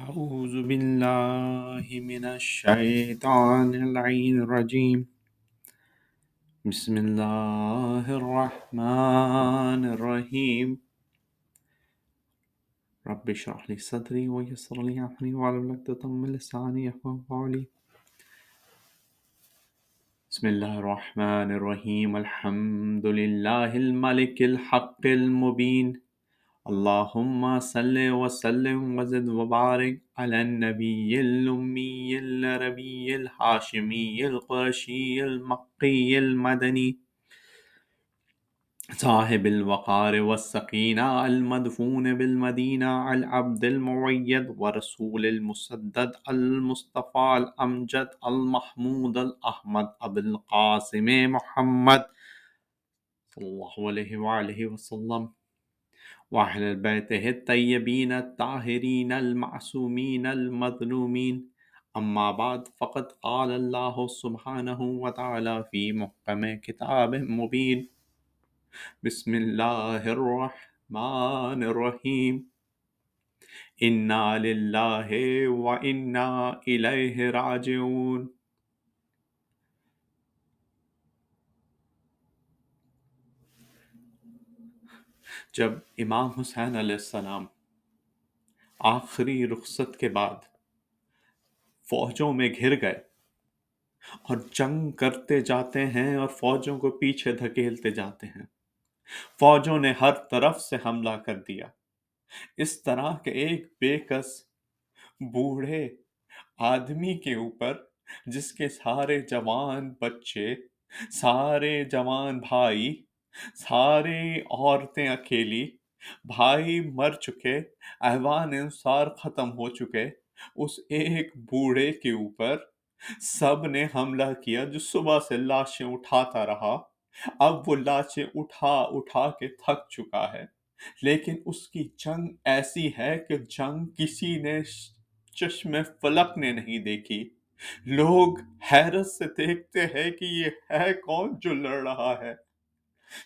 أعوذ بالله من الشيطان اللعين الرجيم. بسم الله الرحمن الرحيم. رب اشرح لي صدري ويسر لي أمري واحلل عقدة من لساني يفقهوا قولي. بسم الله الرحمن الرحيم. الحمد لله الملك الحق المبين. اللهم صل وسلم وزد وبارك على النبي الأمي العربي الهاشمي القرشي المقي المدني صاحب الوقار والسقينة المدفون بالمدينة العبد المعيد ورسول المسدد المصطفى الأمجد المحمود الأحمد أبو القاسم محمد صلى الله عليه وآله وسلم وأهل بيته الطيبين الطاهرين المعصومين المظلومين. أما بعد، فقد قال الله سبحانه وتعالى في محكم كتاب مبين. بسم الله الرحمن الرحيم. إنا لله وإنا إليه راجعون. جب امام حسین علیہ السلام آخری رخصت کے بعد فوجوں میں گھر گئے اور جنگ کرتے جاتے ہیں اور فوجوں کو پیچھے دھکیلتے جاتے ہیں، فوجوں نے ہر طرف سے حملہ کر دیا۔ اس طرح کے ایک بے کس بوڑھے آدمی کے اوپر، جس کے سارے جوان بچے، سارے جوان بھائی سارے عورتیں اکیلی۔ بھائی مر چکے ایوان انصار ختم ہو چکے، اس ایک بوڑھے کے اوپر۔ سب نے حملہ کیا جو صبح سے لاشیں اٹھاتا رہا۔ اب وہ لاشیں اٹھا اٹھا کے تھک چکا ہے۔ لیکن اس کی جنگ ایسی ہے کہ جنگ کسی نے چشم فلک نے نہیں دیکھی۔ لوگ حیرت سے دیکھتے ہیں کہ یہ ہے کون جو لڑ رہا ہے۔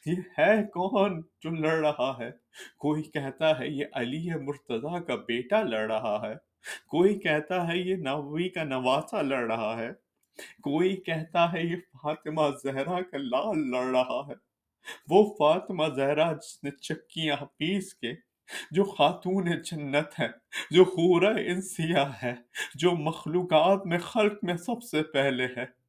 یہ ہے کون جو لڑ رہا ہے؟ کوئی کہتا ہے یہ علی مرتضی کا بیٹا لڑ رہا ہے۔ کوئی کہتا ہے یہ نوی کا نواسا لڑ رہا ہے۔ کوئی کہتا ہے یہ فاطمہ زہرا کا لال لڑ رہا ہے۔ وہ فاطمہ زہرا جس نے چکیاں پیس کے، جو خاتون جنت ہے، جو حورہ انسیہ ہے، جو مخلوقات میں خلق میں سب سے پہلے ہے۔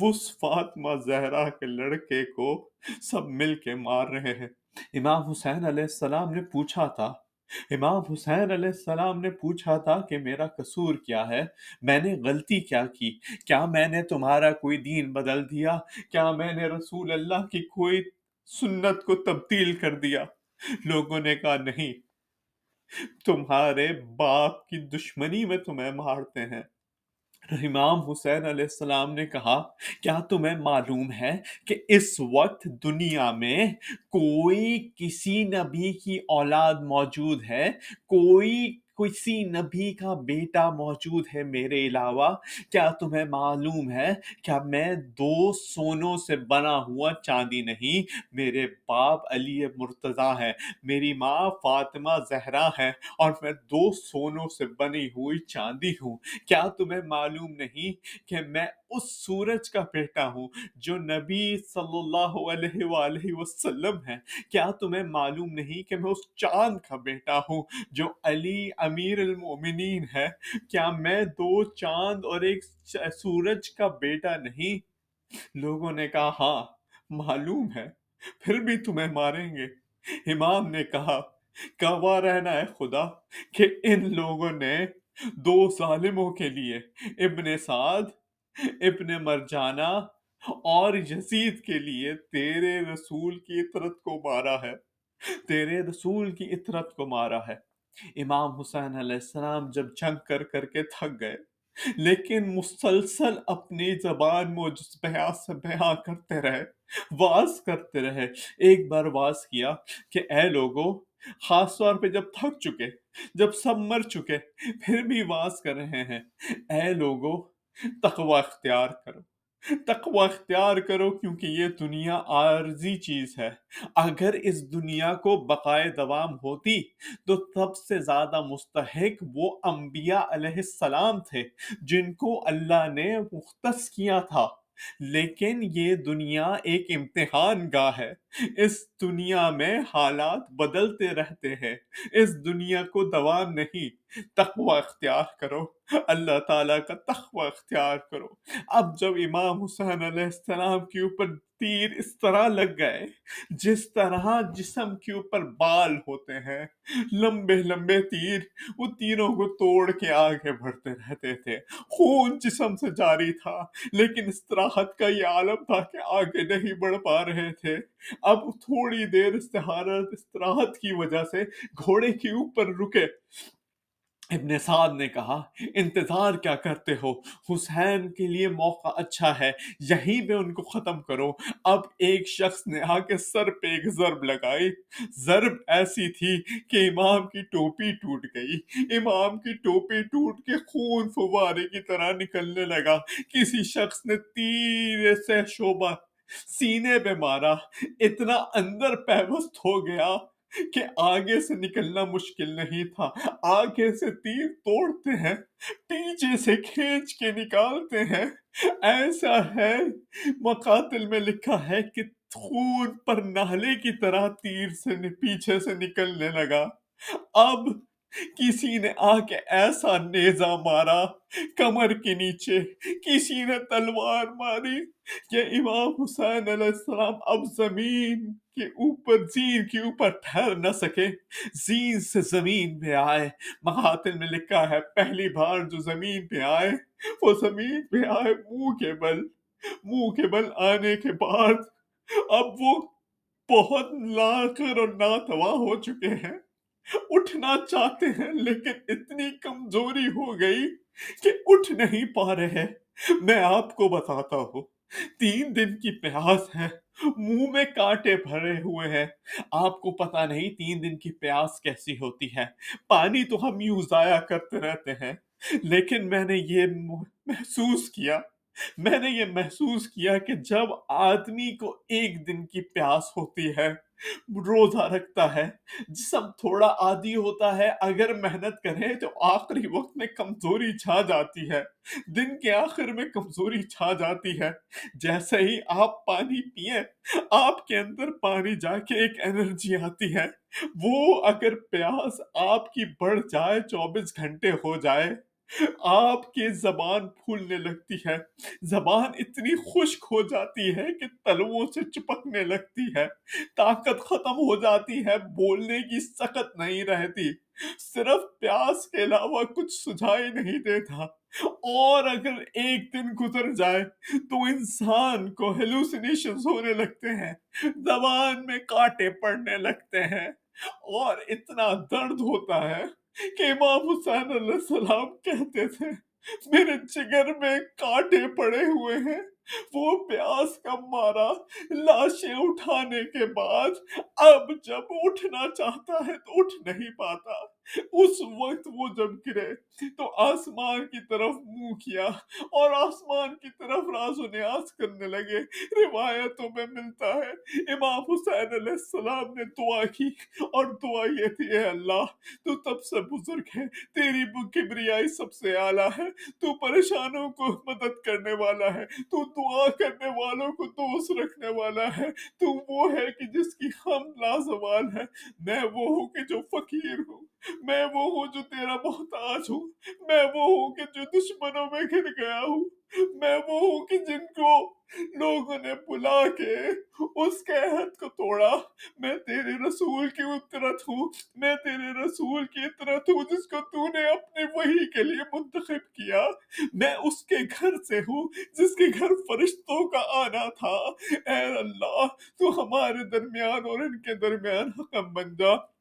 اس فاطمہ زہرا کے لڑکے کو سب مل کے مار رہے ہیں۔ امام حسین علیہ السلام نے پوچھا تھا۔ امام حسین علیہ السلام نے پوچھا تھا کہ میرا قصور کیا ہے؟ میں نے غلطی کیا کی؟ کیا میں نے تمہارا کوئی دین بدل دیا؟ کیا میں نے رسول اللہ کی کوئی سنت کو تبدیل کر دیا؟ لوگوں نے کہا، نہیں۔ تمہارے باپ کی دشمنی میں تمہیں مارتے ہیں۔ امام حسین علیہ السلام نے کہا، کیا تمہیں معلوم ہے کہ اس وقت دنیا میں کوئی کسی نبی کی اولاد موجود ہے؟ کوئی کسی نبی کا بیٹا موجود ہے میرے علاوہ، کیا تمہیں معلوم ہے کیا میں دو سونوں سے بنا ہوا چاندی نہیں؟ میرے باپ علی مرتضی ہے میری ماں فاطمہ زہرا ہے اور میں دو سونوں سے بنی ہوئی چاندی ہوں۔ کیا تمہیں معلوم نہیں کہ میں اس سورج کا بیٹا ہوں جو نبی صلی اللہ علیہ وآلہ وسلم ہے۔ کیا تمہیں معلوم نہیں کہ میں اس چاند کا بیٹا ہوں جو علی امیر المومنین ہے؟ کیا میں دو چاند اور ایک سورج کا بیٹا نہیں؟ لوگوں نے کہا ہاں معلوم ہے، پھر بھی تمہیں ماریں گے۔ امام نے کہا، گواہ رہنا ہے خدا کہ ان لوگوں نے دو ظالموں کے لیے ابن سعد ابن مرجانہ اور یزید کے لیے تیرے رسول کی اطرت کو مارا ہے۔ تیرے رسول کی اطرت کو مارا ہے۔ امام حسین علیہ السلام جب جنگ کر کر کے تھک گئے، لیکن مسلسل اپنی زبان موجز بیان سے بیان کرتے رہے، واز کرتے رہے۔ ایک بار واز کیا کہ اے لوگوں خاص طور پہ جب تھک چکے، جب سب مر چکے، پھر بھی واز کر رہے ہیں۔ اے لوگوں تقوی اختیار کرو۔ تقوی اختیار کرو کیونکہ یہ دنیا عارضی چیز ہے۔ اگر اس دنیا کو بقائے دوام ہوتی تو سب سے زیادہ مستحق وہ انبیاء علیہ السلام تھے جن کو اللہ نے مختص کیا تھا۔ لیکن یہ دنیا ایک امتحان گاہ ہے۔ اس دنیا میں حالات بدلتے رہتے ہیں۔ اس دنیا کو دوام نہیں، تقوی اختیار کرو۔ اللہ تعالیٰ کا تقوی اختیار کرو۔ اب جب امام حسین علیہ السلام کے اوپر تیر اس طرح لگ گئے، جس طرح جسم کے اوپر بال ہوتے ہیں، لمبے لمبے تیر وہ تیروں کو توڑ کے آگے بڑھتے رہتے تھے۔ خون جسم سے جاری تھا، لیکن استراحت کا یہ عالم تھا کہ آگے نہیں بڑھ پا رہے تھے۔ اب تھوڑی دیر استحارت، استراحت کی وجہ سے گھوڑے کے اوپر رکے۔ ابن سعد نے کہا، انتظار کیا کرتے ہو؟ حسین کے لیے موقع اچھا ہے یہی میں ان کو ختم کرو۔ اب ایک شخص نے آ کے سر پہ ایک ضرب لگائی۔ ضرب ایسی تھی کہ امام کی ٹوپی ٹوٹ گئی۔ امام کی ٹوپی ٹوٹ کے خون فوارے کی طرح نکلنے لگا۔ کسی شخص نے تیر سے شعبہ سینے پہ مارا، اتنا اندر پیوست ہو گیا کہ آگے سے نکلنا مشکل نہیں تھا۔ آگے سے تیر توڑتے ہیں، پیچھے سے کھینچ کے نکالتے ہیں۔ ایسا ہے، مقاتل میں لکھا ہے کہ خون پر نہلے کی طرح تیر سے پیچھے سے نکلنے لگا۔ اب کسی نے آ کے ایسا نیزا مارا، کمر کے نیچے، کسی نے تلوار ماری کہ امام حسین علیہ السلام اب زمین کے اوپر زین کے اوپر ٹھہر نہ سکے۔ زین سے زمین پہ آئے۔ محاتل میں لکھا ہے، پہلی بار جو زمین پہ آئے، وہ زمین پہ آئے منہ کے بل۔ منہ کے بل آنے کے بعد اب وہ بہت لاکر اور ناتوا ہو چکے ہیں۔ اٹھنا چاہتے ہیں، لیکن اتنی کمزوری ہو گئی کہ اٹھ نہیں پا رہے۔ میں آپ کو بتاتا ہوں، تین دن کی پیاس ہے، منہ میں کانٹے بھرے ہوئے ہیں۔ آپ کو پتا نہیں تین دن کی پیاس کیسی ہوتی ہے۔ پانی تو ہم یوں ضائع کرتے رہتے ہیں، لیکن میں نے یہ محسوس کیا میں نے یہ محسوس کیا کہ جب آدمی کو ایک دن کی پیاس ہوتی ہے، روزہ رکھتا ہے، جسم تھوڑا عادی ہوتا ہے، اگر محنت کرے تو آخری وقت میں کمزوری چھا جاتی ہے۔ دن کے آخر میں کمزوری چھا جاتی ہے۔ جیسے ہی آپ پانی پیئے آپ کے اندر پانی جا کے ایک انرجی آتی ہے۔ وہ اگر پیاس آپ کی بڑھ جائے، چوبیس گھنٹے ہو جائے۔ آپ کی زبان پھولنے لگتی ہے۔ زبان اتنی خشک ہو جاتی ہے کہ تلووں سے چپکنے لگتی ہے۔ طاقت ختم ہو جاتی ہے، بولنے کی سخت نہیں رہتی۔ صرف پیاس کے علاوہ کچھ سجھائی نہیں دیتا۔ اور اگر ایک دن گزر جائے تو انسان کو ہیلوسینیشن ہونے لگتے ہیں۔ زبان میں کاٹے پڑنے لگتے ہیں۔ اور اتنا درد ہوتا ہے۔ کہ امام حسین علیہ السلام کہتے تھے میرے جگر میں کانٹے پڑے ہوئے ہیں۔ وہ پیاس کا مارا لاشیں اٹھانے کے بعد۔ اب جب اٹھنا چاہتا ہے تو اٹھ نہیں پاتا۔ اس وقت وہ جب گرے تو آسمان کی طرف منہ کیا اور آسمان کی طرف راز و نیاز کرنے لگے۔ روایتوں میں ملتا ہے، امام حسین علیہ السلام نے دعا کی اور دعا یہ تھی، اے اللہ، تو تب سے بزرگ ہے، تیری کبریائی سب سے اعلیٰ ہے، تو پریشانوں کو مدد کرنے والا ہے، تو دعا کرنے والوں کو دوست رکھنے والا ہے، تو وہ ہے کہ جس کی ہم لازوال ہے۔ میں وہ ہوں کہ جو فقیر ہوں۔ میں وہ ہوں جو تیرا محتاج ہوں۔ میں وہ ہوں کہ جو دشمنوں میں گر گیا ہوں۔ میں وہ ہوں کہ جن کو لوگوں نے بلا کے اس کے عہد کو توڑا۔ میں تیرے رسول کی اطرت ہوں۔ میں تیرے رسول کی اطرت ہوں جس کو تو نے اپنے وہی کے لیے منتخب کیا۔ میں اس کے گھر سے ہوں جس کے گھر فرشتوں کا آنا تھا۔ اے اللہ، تو ہمارے درمیان اور ان کے درمیان حکم بن جا۔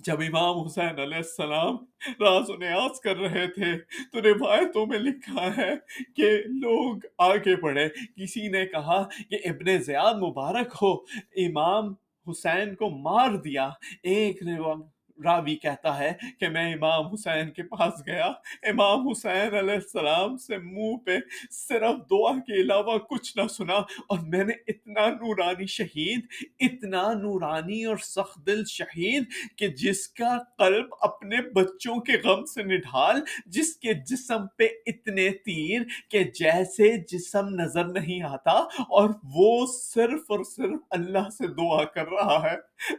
جب امام حسین علیہ السلام راز و نیاز کر رہے تھے، تو روایتوں میں لکھا ہے کہ لوگ آگے بڑھے۔ کسی نے کہا کہ ابن زیاد مبارک ہو، امام حسین کو مار دیا۔ ایک نے راوی کہتا ہے کہ میں امام حسین کے پاس گیا۔ امام حسین علیہ السلام سے منہ پہ صرف دعا کے علاوہ کچھ نہ سنا اور میں نے اتنا نورانی شہید، اتنا نورانی اور سخت دل شہید کہ جس کا قلب اپنے بچوں کے غم سے نڈھال، جس کے جسم پہ اتنے تیر کہ جیسے جسم نظر نہیں آتا اور وہ صرف اور صرف اللہ سے دعا کر رہا ہے۔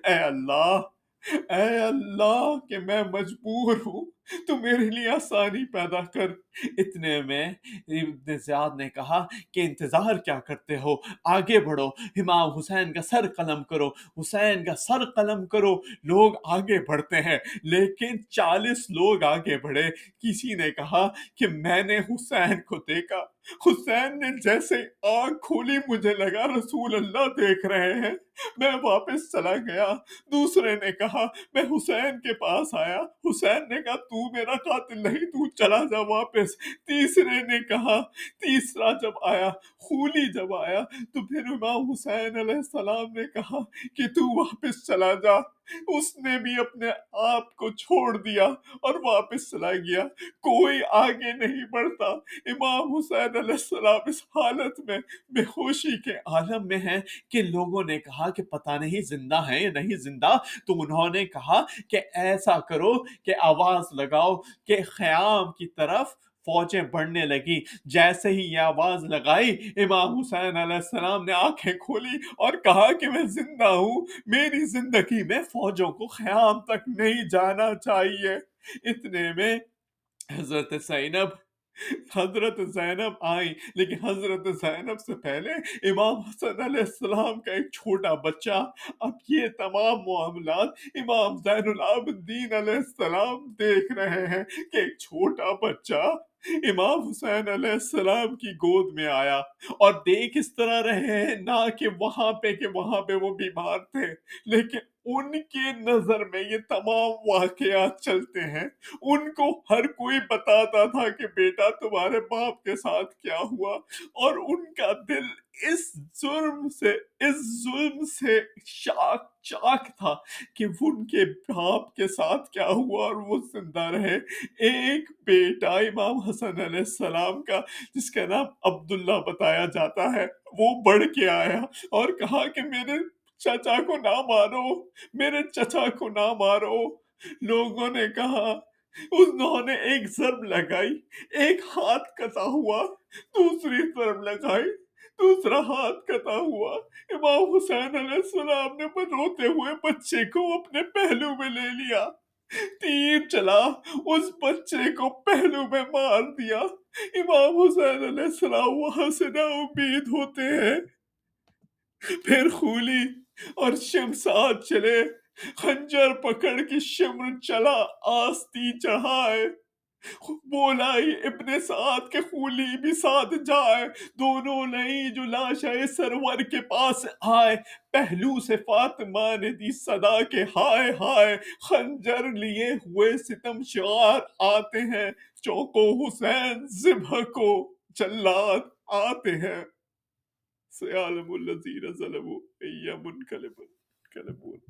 اے اللہ! اے اللہ کہ میں مجبور ہوں تو میرے لیے آسانی پیدا کر۔ اتنے میں ابن زیاد نے کہا کہ انتظار کیا کرتے ہو؟ آگے بڑھو۔ امام حسین کا سر قلم کرو۔ حسین کا سر قلم کرو۔ لوگ آگے بڑھتے ہیں۔ لیکن چالیس لوگ آگے بڑھے۔ کسی نے کہا کہ میں نے حسین کو دیکھا۔ حسین نے جیسے آنکھ کھولی مجھے لگا، رسول اللہ دیکھ رہے ہیں۔ میں واپس چلا گیا۔ دوسرے نے کہا، میں حسین کے پاس آیا۔ حسین نے کہا تو میرا قاتل نہیں، تو چلا جا واپس۔ تیسرے نے کہا، تیسرا جب آیا خولی جب آیا، تو پھر امام حسین علیہ السلام نے کہا کہ تو واپس چلا جا۔ اس نے بھی اپنے آپ کو چھوڑ دیا اور واپس چلا گیا۔ کوئی آگے نہیں بڑھتا۔ امام حسین علیہ السلام اس حالت میں بے ہوشی کے عالم میں ہیں کہ لوگوں نے کہا کہ پتہ نہیں زندہ ہے یا نہیں زندہ۔ تو انہوں نے کہا کہ ایسا کرو کہ آواز لگاؤ کہ خیام کی طرف فوجیں بڑھنے لگی جیسے ہی یہ آواز لگائی، امام حسین علیہ السلام نے آنکھیں کھولی اور کہا کہ میں زندہ ہوں، میری زندگی میں فوجوں کو خیام تک نہیں جانا چاہیے۔ اتنے میں حضرت زینب حضرت زینب آئی لیکن حضرت زینب سے پہلے امام حسن علیہ السلام کا ایک چھوٹا بچہ۔ اب یہ تمام معاملات امام زین العابدین علیہ السلام دیکھ رہے ہیں کہ ایک چھوٹا بچہ امام حسین علیہ السلام کی گود میں آیا اور دیکھ اس طرح رہے ہیں، نہ کہ وہاں پہ، کہ وہاں پہ وہ بیمار تھے، لیکن ان کے نظر میں یہ تمام واقعات چلتے ہیں۔ ان کو ہر کوئی بتاتا تھا کہ بیٹا تمہارے باپ کے ساتھ کیا ہوا اور ان کا دل اس ظلم سے، اس ظلم سے شاک، چاک تھا کہ ان کے باپ کے ساتھ کیا ہوا اور وہ زندہ رہے۔ ایک بیٹا امام حسن علیہ السلام کا، جس کا نام عبداللہ بتایا جاتا ہے، وہ بڑھ کے آیا اور کہا کہ میرے چچا کو نہ مارو، میرے چچا کو نہ مارو۔ لوگوں نے کہا، انہوں نے ایک ضرب لگائی، ایک ہاتھ کتا ہوا، دوسری ضرب لگائی، دوسرا ہاتھ کتا ہوا۔ امام حسین علیہ السلام نے روتے ہوئے بچے کو اپنے پہلو میں لے لیا۔ تیر چلا، اس بچے کو پہلو میں مار دیا۔ امام حسین علیہ السلام وہاں سے نا امید ہوتے ہیں۔ پھر خولی اور شمساد چلے۔ خنجر پکڑ کے شمر چلا، آستی چڑھائے۔ بولائی ابن سعد کے خولی بھی ساتھ جائے۔ دونوں نہیں جو لاشا سرور کے پاس آئے۔ پہلو سے فاطمہ نے دی صدا کے ہائے ہائے۔ خنجر لیے ہوئے ستم شعار آتے ہیں۔ چوکو حسین زبہ کو جلاد آتے ہیں۔ سیالم الذین ظلموا ایام کلبون